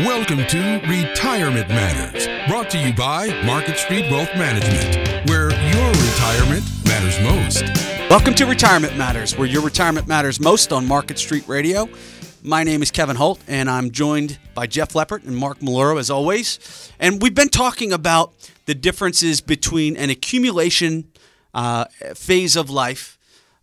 Welcome to Retirement Matters, brought to you by Market Street Wealth Management, where your retirement matters most. Welcome to Retirement Matters, where your retirement matters most on Market Street Radio. My name is Kevin Holt, and I'm joined by Jeff Leppert and Mark Maloro, as always. And we've been talking about the differences between an accumulation uh, phase of life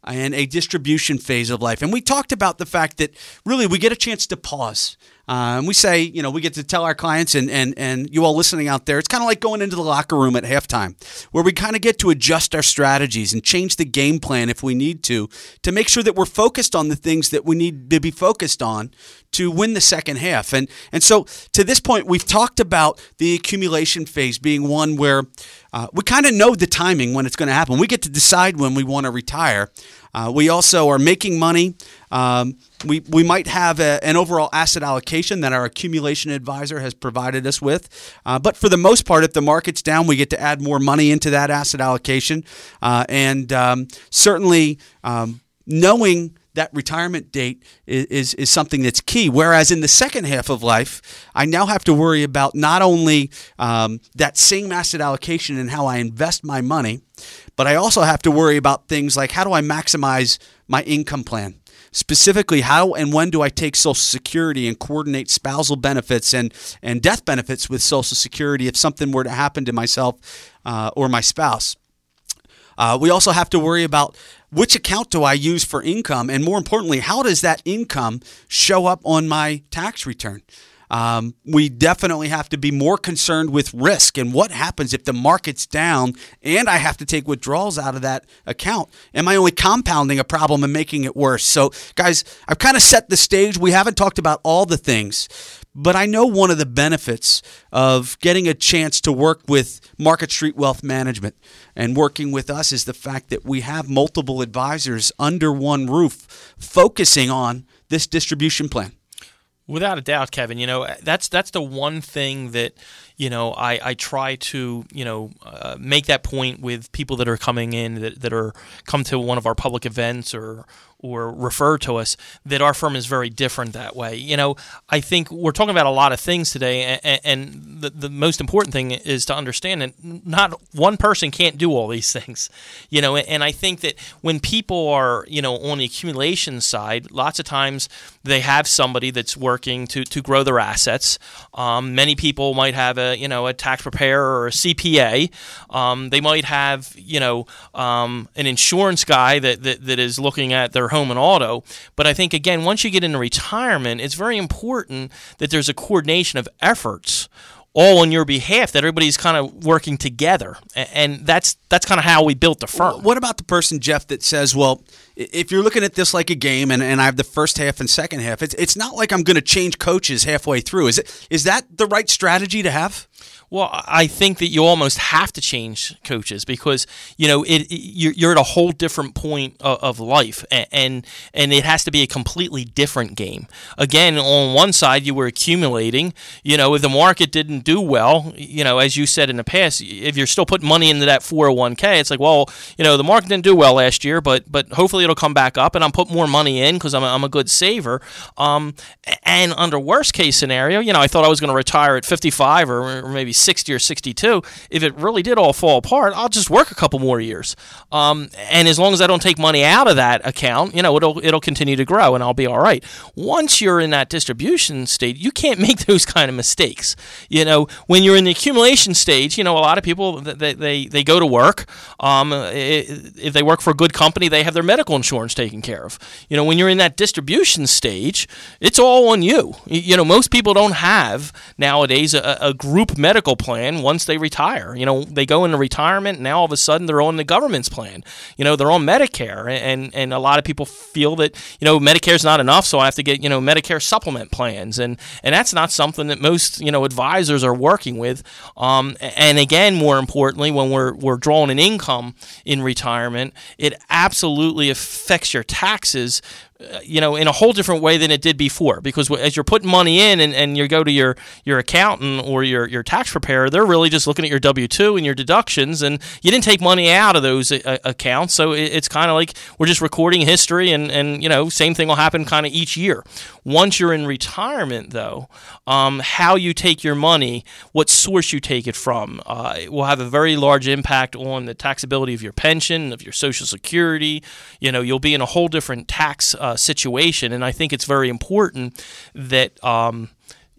and a distribution phase of life. And we talked about the fact that really we get a chance to pause and we say, you know, we get to tell our clients and, and, and you all listening out there, it's kind of like going into the locker room at halftime, where we kind of get to adjust our strategies and change the game plan if we need to, to make sure that we're focused on the things that we need to be focused on to win the second half. And, and so to this point, we've talked about the accumulation phase being one where uh, we kind of know the timing when it's going to happen. We get to decide when we want to retire. Uh, we also are making money. Um, we, we might have a, an overall asset allocation that our accumulation advisor has provided us with. Uh, but for the most part, if the market's down, we get to add more money into that asset allocation. Uh, and um, certainly um, knowing that retirement date is, is, is, something that's key. Whereas in the second half of life, I now have to worry about not only um, that same asset allocation and how I invest my money, but I also have to worry about things like how do I maximize my income plan? Specifically, how and when do I take Social Security and coordinate spousal benefits and, and death benefits with Social Security if something were to happen to myself uh, or my spouse? Uh, we also have to worry about which account do I use for income? And more importantly, how does that income show up on my tax return? Um, we definitely have to be more concerned with risk and what happens if the market's down and I have to take withdrawals out of that account. Am I only compounding a problem and making it worse? So, guys, I've kind of set the stage. We haven't talked about all the things, but I know one of the benefits of getting a chance to work with Market Street Wealth Management and working with us is the fact that we have multiple advisors under one roof focusing on this distribution plan. Without a doubt, Kevin. You know that's that's the one thing that you know I, I try to you know uh, make that point with people that are coming in that, that are come to one of our public events or or refer to us that our firm is very different that way. You know, I think we're talking about a lot of things today, and, and the, the most important thing is to understand that not one person can't do all these things. You know, and I think that when people are, you know, on the accumulation side, lots of times they have somebody that's working to, to grow their assets. Um, many people might have a, you know, a tax preparer or a CPA. Um, they might have, you know, um, an insurance guy that, that, that is looking at their home and auto. But I think, again, once you get into retirement, it's very important that there's a coordination of efforts all on your behalf that everybody's kind of working together. And that's that's kind of how we built the firm. what about the person jeff that says well if you're looking at this like a game and, and i have the first half and second half it's, it's not like i'm going to change coaches halfway through. Is it is that the right strategy to have well, I think that you almost have to change coaches because you know it, you're, at a whole different point of, life, and, and, it has to be a completely different game. Again, on one side, you were accumulating. You know, if the market didn't do well, you know, as you said in the past, if you're still putting money into that 401k, it's like, well, you know, the market didn't do well last year, but but hopefully it'll come back up, and I'm putting more money in because I'm, I'm a good saver. Um, and under worst case scenario, you know, I thought I was going to retire at 55 or, or maybe 60 or 62, if it really did all fall apart, I'll just work a couple more years. Um, and as long as I don't take money out of that account, you know, it'll it'll continue to grow and I'll be all right. Once you're in that distribution state, you can't make those kind of mistakes. You know, when you're in the accumulation stage, you know, a lot of people they they, they go to work. Um, if they work for a good company, they have their medical insurance taken care of. You know, when you're in that distribution stage, it's all on you. You know, most people don't have nowadays a, a group medical medical plan once they retire. You know, they go into retirement, and now all of a sudden they're on the government's plan. You know, they're on Medicare, and and a lot of people feel that you know Medicare's not enough, so I have to get you know Medicare supplement plans, and and that's not something that most you know advisors are working with. Um, and again, more importantly, when we're we're drawing an income in retirement, it absolutely affects your taxes you know, in a whole different way than it did before. Because as you're putting money in and, and you go to your, your accountant or your, your tax preparer, they're really just looking at your W 2 and your deductions, and you didn't take money out of those uh, accounts. So it, it's kind of like we're just recording history, and, and, you know, same thing will happen kind of each year. Once you're in retirement, though, um, how you take your money, what source you take it from, uh, will have a very large impact on the taxability of your pension, of your Social Security. You know, you'll be in a whole different tax uh, situation, and I think it's very important that. Um,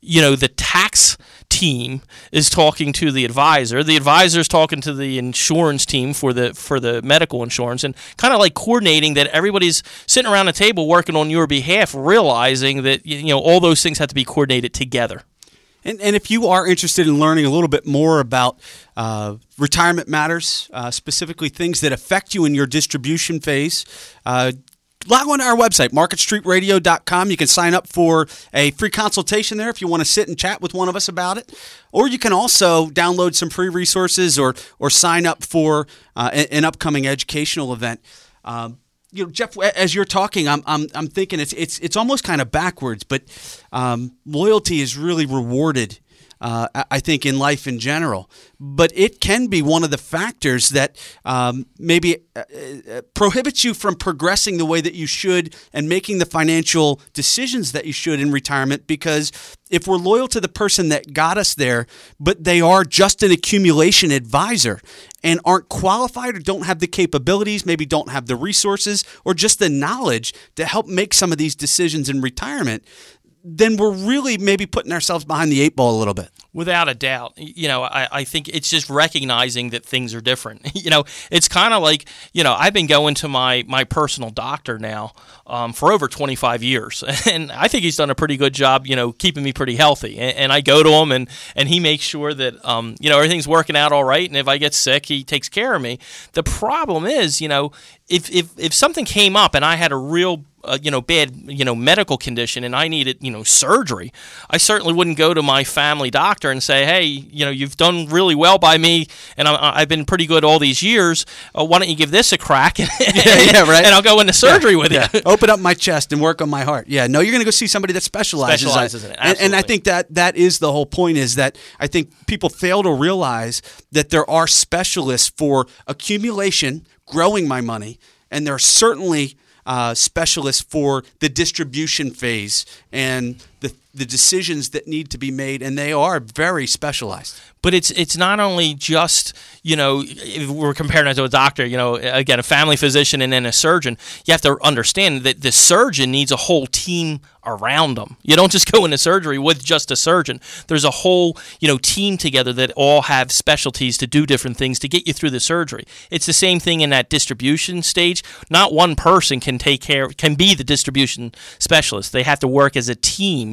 you know the tax team is talking to the advisor. The advisor is talking to the insurance team for the for the medical insurance. And kind of like coordinating that everybody's sitting around a table working on your behalf realizing that you know all those things have to be coordinated together. And, and if you are interested in learning a little bit more about uh, retirement matters, uh, specifically things that affect you in your distribution phase, uh, log on to our website, marketstreetradio.com. You can sign up for a free consultation there if you want to sit and chat with one of us about it. Or you can also download some free resources or, or sign up for uh, an upcoming educational event. Um, you know, Jeff, as you're talking, I'm, I'm, I'm thinking it's, it's, it's almost kind of backwards, but um, loyalty is really rewarded uh, I think, in life in general. But it can be one of the factors that um, maybe uh, uh, prohibits you from progressing the way that you should and making the financial decisions that you should in retirement. Because if we're loyal to the person that got us there, but they are just an accumulation advisor and aren't qualified or don't have the capabilities, maybe don't have the resources or just the knowledge to help make some of these decisions in retirement, then we're really maybe putting ourselves behind the eight ball a little bit. Without a doubt. You know, I, I think it's just recognizing that things are different. you know, it's kind of like, you know, I've been going to my, my personal doctor now um, for over 25 years. And I think he's done a pretty good job, you know, keeping me pretty healthy. And, and I go to him and, and he makes sure that, um, you know, everything's working out all right. And if I get sick, he takes care of me. The problem is, you know, if, if, if something came up and I had a real uh, you know bad you know medical condition and I needed you know surgery, I certainly wouldn't go to my family doctor and say, hey, you know you've done really well by me and i have been pretty good all these years. Uh, why don't you give this a crack? and, yeah, yeah, right. And I'll go into surgery yeah, with yeah. you. Open up my chest and work on my heart. Yeah, no, you're going to go see somebody that specializes, specializes in it. And, and I think that that is the whole point. Is that I think people fail to realize that there are specialists for accumulation, growing my money, and there are certainly uh, specialists for the distribution phase. And the, the decisions that need to be made, and they are very specialized. But it's it's not only just you know we're comparing it to a doctor, you know, again a family physician and then a surgeon. You have to understand that the surgeon needs a whole team around them. You don't just go into surgery with just a surgeon. There's a whole you know team together that all have specialties to do different things to get you through the surgery. It's the same thing in that distribution stage. Not one person can take care can be the distribution specialist. They have to work as a team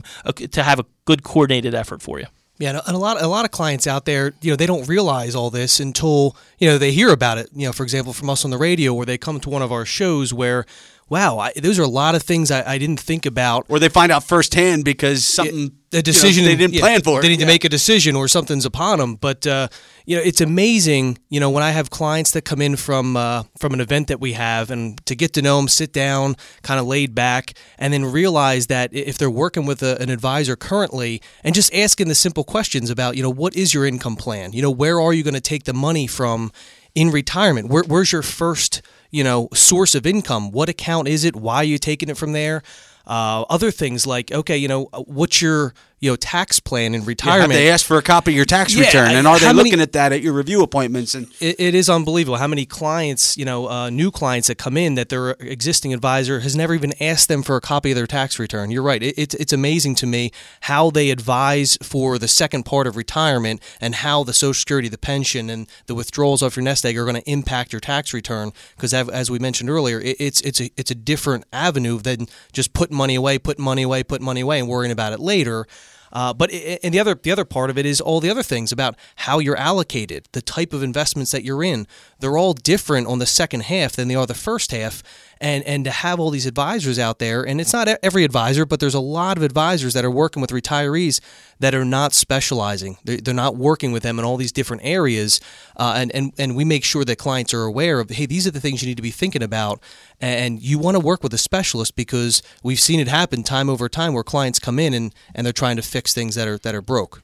to have a good coordinated effort for you. Yeah, and a lot a lot of clients out there, you know, they don't realize all this until you know they hear about it. You know, for example, from us on the radio, or they come to one of our shows where wow, I, those are a lot of things I, I, didn't think about. Or they find out firsthand because something a decision you know, they didn't yeah, plan for. They need yeah. to make a decision, or something's upon them. But uh, you know, it's amazing. You know, when I have clients that come in from uh, from an event that we have, and to get to know them, sit down, kind of laid back, and then realize that if they're working with a, an advisor currently, and just asking the simple questions about, you know, what is your income plan? You know, where are you going to take the money from in retirement? Where, where's your first you know, source of income. What account is it? Why are you taking it from there? Uh, other things like, okay, you know, what's your you know tax plan in retirement. Yeah, they ask for a copy of your tax yeah, return, and are they many, looking at that at your review appointments? And it, it is unbelievable how many clients, you know, uh, new clients that come in that their existing advisor has never even asked them for a copy of their tax return. You're right; it, it's it's amazing to me how they advise for the second part of retirement and how the Social Security, the pension, and the withdrawals off your nest egg are going to impact your tax return. Because as we mentioned earlier, it, it's it's a it's a different avenue than just putting money away, putting money away, putting money away, and worrying about it later. Uh, but it, and the other the other part of it is all the other things about how you're allocated, the type of investments that you're in. They're all different on the second half than they are the first half. And and to have all these advisors out there and it's not every advisor but there's a lot of advisors that are working with retirees that are not specializing they're, they're not working with them in all these different areas uh, and, and and we make sure that clients are aware of hey these are the things you need to be thinking about and you want to work with a specialist because we've seen it happen time over time where clients come in and, and they're trying to fix things that are that are broke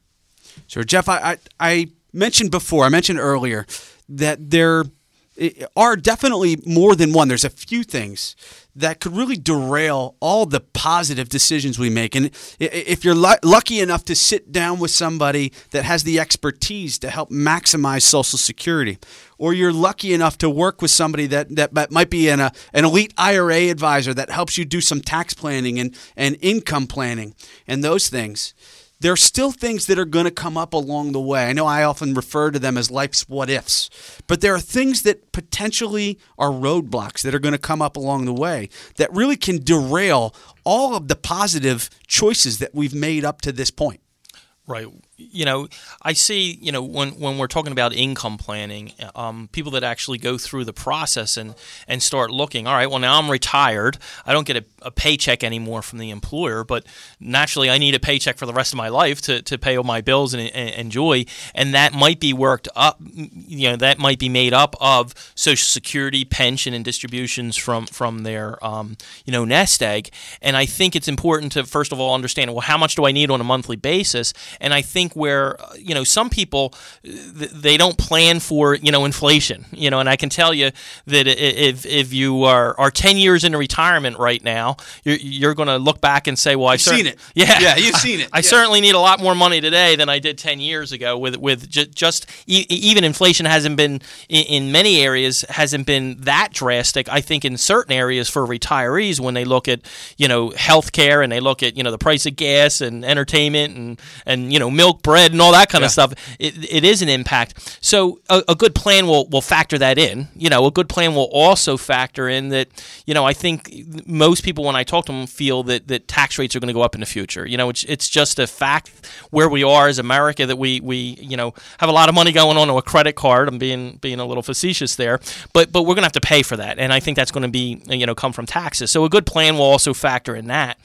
Sure, Jeff. I, I, I mentioned before. I mentioned earlier that there are definitely more than one. There's a few things that could really derail all the positive decisions we make. And if you're lucky enough to sit down with somebody that has the expertise to help maximize Social Security, or you're lucky enough to work with somebody that, that might be an, an elite IRA advisor that helps you do some tax planning and, and income planning and those things there are still things that are going to come up along the way. I know I often refer to them as life's what ifs, but there are things that potentially are roadblocks that are going to come up along the way that really can derail all of the positive choices that we've made up to this point. Right. You know, I see. You know, when when we're talking about income planning, um, people that actually go through the process and and start looking. All right. Well, now I'm retired. I don't get a, a paycheck anymore from the employer, but naturally, I need a paycheck for the rest of my life to, to pay all my bills and, and enjoy. And that might be worked up. You know, that might be made up of Social Security, pension, and distributions from from their um, you know nest egg. And I think it's important to first of all understand well how much do I need on a monthly basis and I think where uh, you know some people uh, they don't plan for you know inflation. You know, and I can tell you that if if you are are ten years into retirement right now, you're, you're going to look back and say, well, I've seen it. Yeah, yeah, you've seen it. I, I yeah. certainly need a lot more money today than I did ten years ago. With with just even inflation hasn't been in many areas hasn't been that drastic. I think in certain areas for retirees when they look at you know healthcare and they look at you know the price of gas and entertainment and and you know milk, bread, and all that kind yeah. of stuff. It, it is an impact. So a, a, good plan will will factor that in. You know, a good plan will also factor in that. You know, I think most people when I talk to them feel that that tax rates are going to go up in the future. You know, it's it's just a fact where we are as America that we we you know have a lot of money going on to a credit card. I'm being being a little facetious there, but but we're going to have to pay for that, and I think that's going to be you know come from taxes. So a good plan will also factor in that.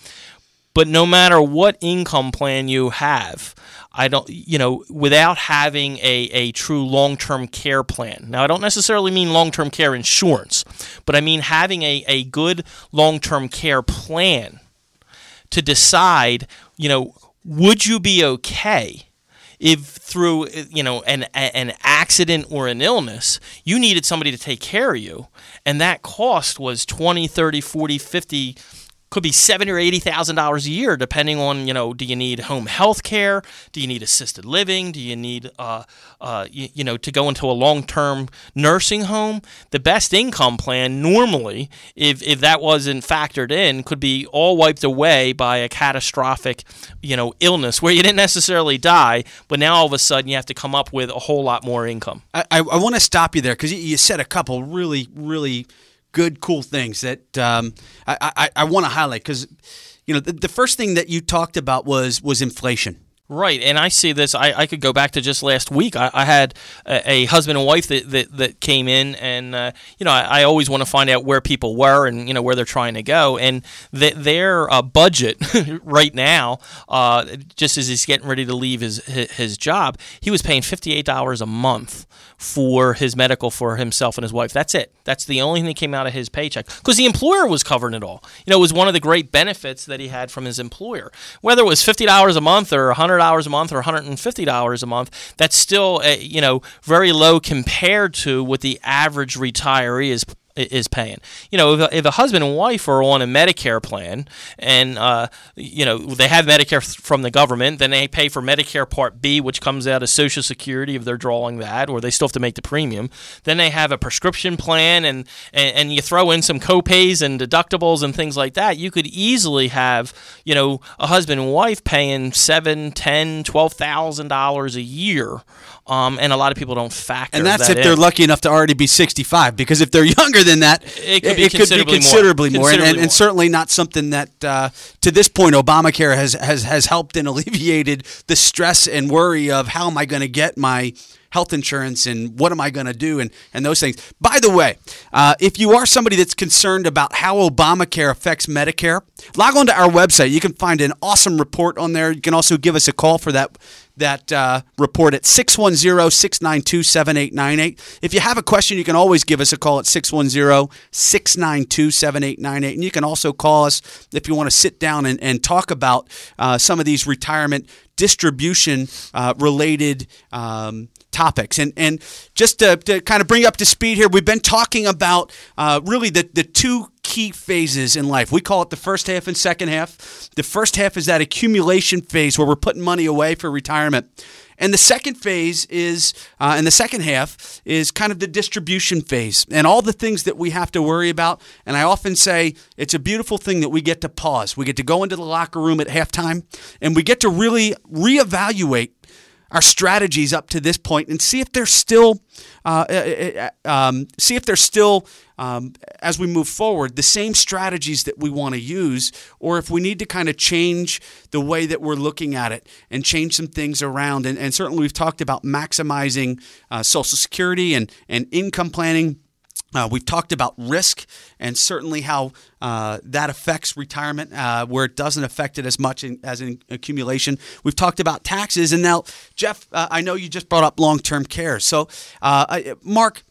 But no matter what income plan you have, I don't, you know, without having a, a true long term care plan. Now, I don't necessarily mean long term care insurance, but I mean having a, a good long term care plan to decide, you know, would you be okay? if through you know an an accident or an illness you needed somebody to take care of you and that cost was 20 30 40 50 could be seventy or eighty thousand dollars a year, depending on you know, do you need home health care? Do you need assisted living? Do you need uh, uh, you, you know to go into a long term nursing home? The best income plan normally, if if that wasn't factored in, could be all wiped away by a catastrophic you know illness where you didn't necessarily die, but now all of a sudden you have to come up with a whole lot more income. I, I, I want to stop you there because you said a couple really really good, cool things that um, I, I, I want to highlight because you know the, the first thing that you talked about was was inflation. Right, and I see this. I, I could go back to just last week. I, I had a, a, husband and wife that, that, that came in, and uh, you know, I, I always want to find out where people were and you know where they're trying to go. And th- their uh, budget right now, uh, just as he's getting ready to leave his his job, he was paying fifty eight dollars a month for his medical for himself and his wife. That's it. That's the only thing that came out of his paycheck because the employer was covering it all. You know, it was one of the great benefits that he had from his employer. Whether it was fifty dollars a month or hundred dollars a month or one hundred and fifty dollars a month, that's still uh, you know very low compared to what the average retiree is is paying. You know, if a, if a, husband and wife are on a Medicare plan and uh, you know they have Medicare from the government, then they pay for Medicare Part B, which comes out of Social Security if they're drawing that, or they still have to make the premium. Then they have a prescription plan, and and, and you throw in some copays and deductibles and things like that. You could easily have you know a husband and wife paying seven, ten, twelve thousand dollars a year um, and a lot of people don't factor. That in. And that's that if in. they're lucky enough to already be 65, because if they're younger than that, it could be it considerably, could be considerably more, more, considerably and, and, and, certainly not something that, uh, to this point, Obamacare has has has helped and alleviated the stress and worry of how am I going to get my health insurance and what am I going to do and, and those things. By the way, uh, if you are somebody that's concerned about how Obamacare affects Medicare, log on to our website. You can find an awesome report on there. You can also give us a call for that that uh, report at 610-692-7898. If you have a question, you can always give us a call at 610-692-7898. And you can also call us if you want to sit down and, and talk about uh, some of these retirement distribution uh, related um, topics. And and just to, to, kind of bring up to speed here, we've been talking about uh, really the, the two key phases in life. We call it the first half and second half. The first half is that accumulation phase where we're putting money away for retirement. And the second phase is, uh, and the second half is kind of the distribution phase and all the things that we have to worry about. And I often say it's a beautiful thing that we get to pause. We get to go into the locker room at halftime and we get to really reevaluate our strategies up to this point and see if they're still uh, uh, uh, um, see if they're still um, as we move forward the same strategies that we want to use or if we need to kind of change the way that we're looking at it and change some things around. And, and certainly we've talked about maximizing uh, social security and, and income planning uh, we've talked about risk and certainly how uh, that affects retirement, uh, where it doesn't affect it as much in, as in accumulation. We've talked about taxes, and now, Jeff, uh, I know you just brought up long-term care. So, uh, Mark,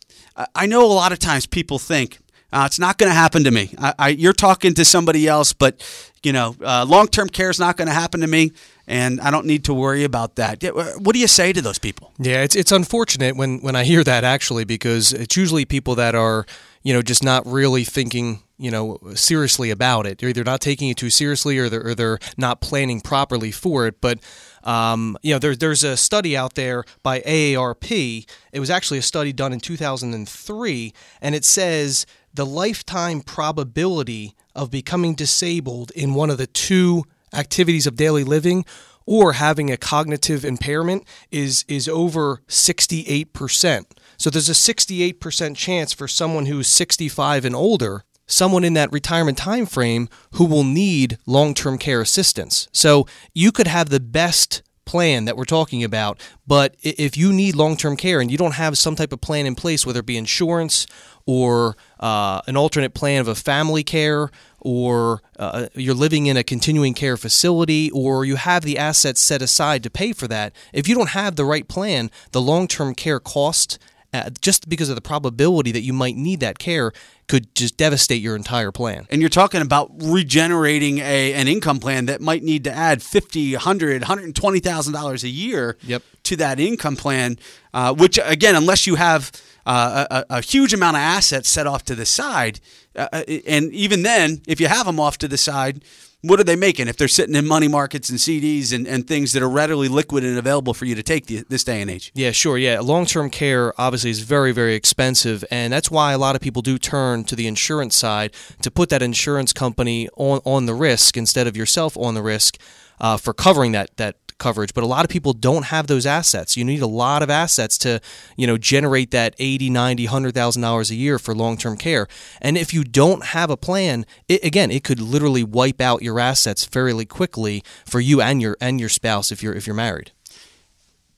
I know a lot of times people think uh, it's not going to happen to me. I, I, you're talking to somebody else, but you know, long-term care is not going to happen to me and I don't need to worry about that. What do you say to those people? Yeah, it's it's unfortunate when when I hear that actually because it's usually people that are you know just not really thinking you know seriously about it. They're either not taking it too seriously or they're, or they're not planning properly for it. But um, you know, there, there's a study out there by AARP. It was actually a study done in 2003, and it says the lifetime probability of becoming disabled in one of the two activities of daily living or having a cognitive impairment is is over 68%. So there's a 68% chance for someone who's 65 and older, someone in that retirement time frame who will need long-term care assistance. So you could have the best plan that we're talking about, but if you need long-term care and you don't have some type of plan in place, whether it be insurance or uh, an alternate plan of a family care or uh, you're living in a continuing care facility, or you have the assets set aside to pay for that, if you don't have the right plan, the long term care cost, uh, just because of the probability that you might need that care, could just devastate your entire plan. And you're talking about regenerating a an income plan that might need to add 50, 100, 120,000 dollars a year yep. to that income plan, uh, which again, unless you have uh, a, a, huge amount of assets set off to the side, uh, uh, and even then, if you have them off to the side, what are they making if they're sitting in money markets and CDs and, and things that are readily liquid and available for you to take the, this day and age? Yeah, sure. Yeah, long term care obviously is very, very expensive. And that's why a lot of people do turn to the insurance side to put that insurance company on, on the risk instead of yourself on the risk uh, for covering that, that coverage, but a lot of people don't have those assets. You need a lot of assets to, you know, generate that 80, 90, 100,000 dollars a year for long-term care. And if you don't have a plan, it, again, it could literally wipe out your assets fairly quickly for you and your and your spouse if you're if you're married.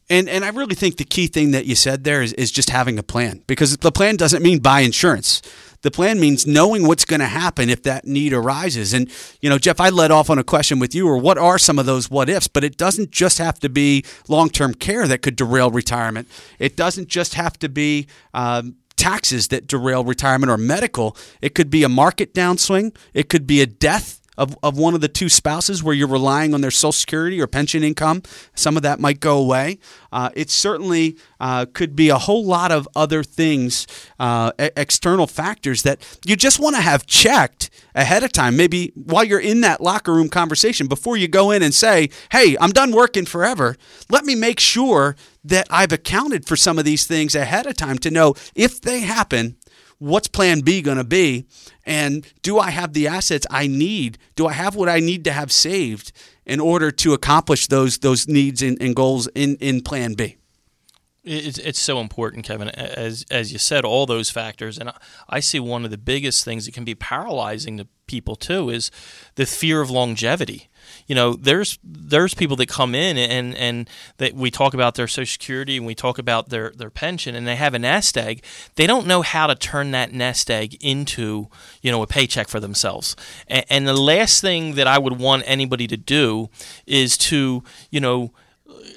And and I really think the key thing that you said there is, is just having a plan because the plan doesn't mean buy insurance. The plan means knowing what's going to happen if that need arises. And, you know, Jeff, I led off on a question with you, or what are some of those what ifs? But it doesn't just have to be long term care that could derail retirement. It doesn't just have to be um, taxes that derail retirement or medical. It could be a market downswing, it could be a death of, of one of the two spouses where you're relying on their social security or pension income. Some of that might go away. Uh, it certainly uh, could be a whole lot of other things, uh, external factors that you just want to have checked ahead of time. Maybe while you're in that locker room conversation, before you go in and say, hey, I'm done working forever, let me make sure that I've accounted for some of these things ahead of time to know if they happen what's plan B going to be? And do I have the assets I need? Do I have what I need to have saved in order to accomplish those those needs and, and goals in, in plan B? It's, it's so important, Kevin. As as you said, all those factors, and I, see one of the biggest things that can be paralyzing to people too is the fear of longevity. You know, there's there's people that come in and and that we talk about their Social Security and we talk about their their pension, and they have a nest egg. They don't know how to turn that nest egg into you know a paycheck for themselves. And, and the last thing that I would want anybody to do is to you know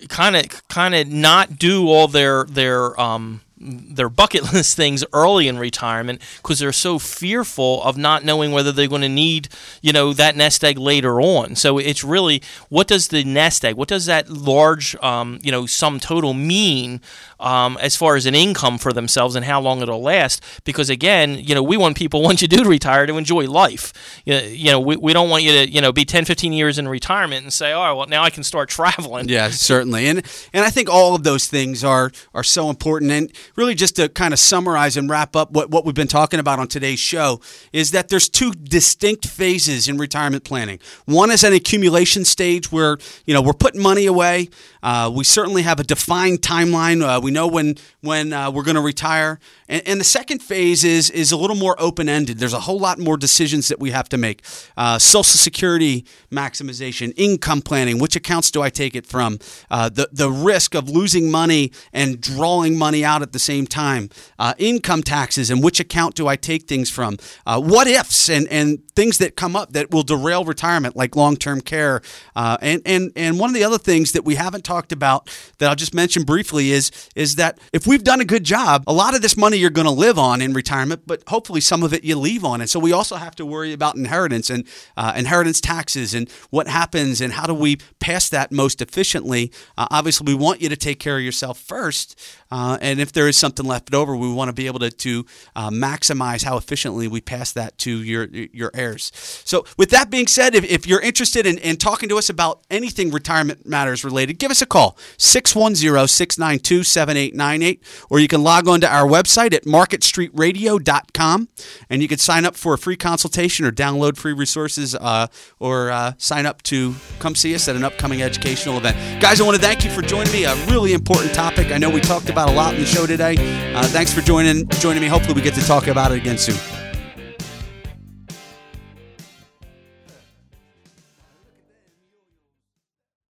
kind of kind of not do all their their um, their bucket list things early in retirement because they're so fearful of not knowing whether they're going to need you know that nest egg later on. So it's really what does the nest egg what does that large um, you know sum total mean um, as far as an income for themselves and how long it'll last? Because again you know we want people once you do retire to enjoy life. You, know we, we don't want you to you know be 10 15 years in retirement and say oh well now I can start traveling. Yeah certainly. And and I think all of those things are are so important. And really just to kind of summarize and wrap up what, what we've been talking about on today's show is that there's two distinct phases in retirement planning. One is an accumulation stage where, you know, we're putting money away. Uh, we certainly have a defined timeline. Uh, we know when when uh, we're going to retire. And, and, the second phase is is a little more open ended. There's a whole lot more decisions that we have to make. Uh, Social Security maximization, income planning. Which accounts do I take it from? Uh, the the risk of losing money and drawing money out at the same time. Uh, income taxes and which account do I take things from? what ifs and and things that come up that will derail retirement, like long term care. and and and one of the other things that we haven't talked talked about that I'll just mention briefly is is that if we've done a good job, a lot of this money you're going to live on in retirement, but hopefully some of it you leave on. And so we also have to worry about inheritance and uh, inheritance taxes and what happens and how do we pass that most efficiently. Uh, obviously, we want you to take care of yourself first, uh, and if there is something left over, we want to be able to, to uh, maximize how efficiently we pass that to your your heirs. So, with that being said, if, if you're interested in, in talking to us about anything retirement matters related, give us a call 610 692 7898, or you can log on to our website at marketstreetradio.com and you can sign up for a free consultation or download free resources uh, or uh, sign up to come see us at an upcoming educational event. Guys, I want to thank you for joining me. A really important topic. I know we talked about a lot in the show today. Uh, thanks for joining joining me. Hopefully, we get to talk about it again soon.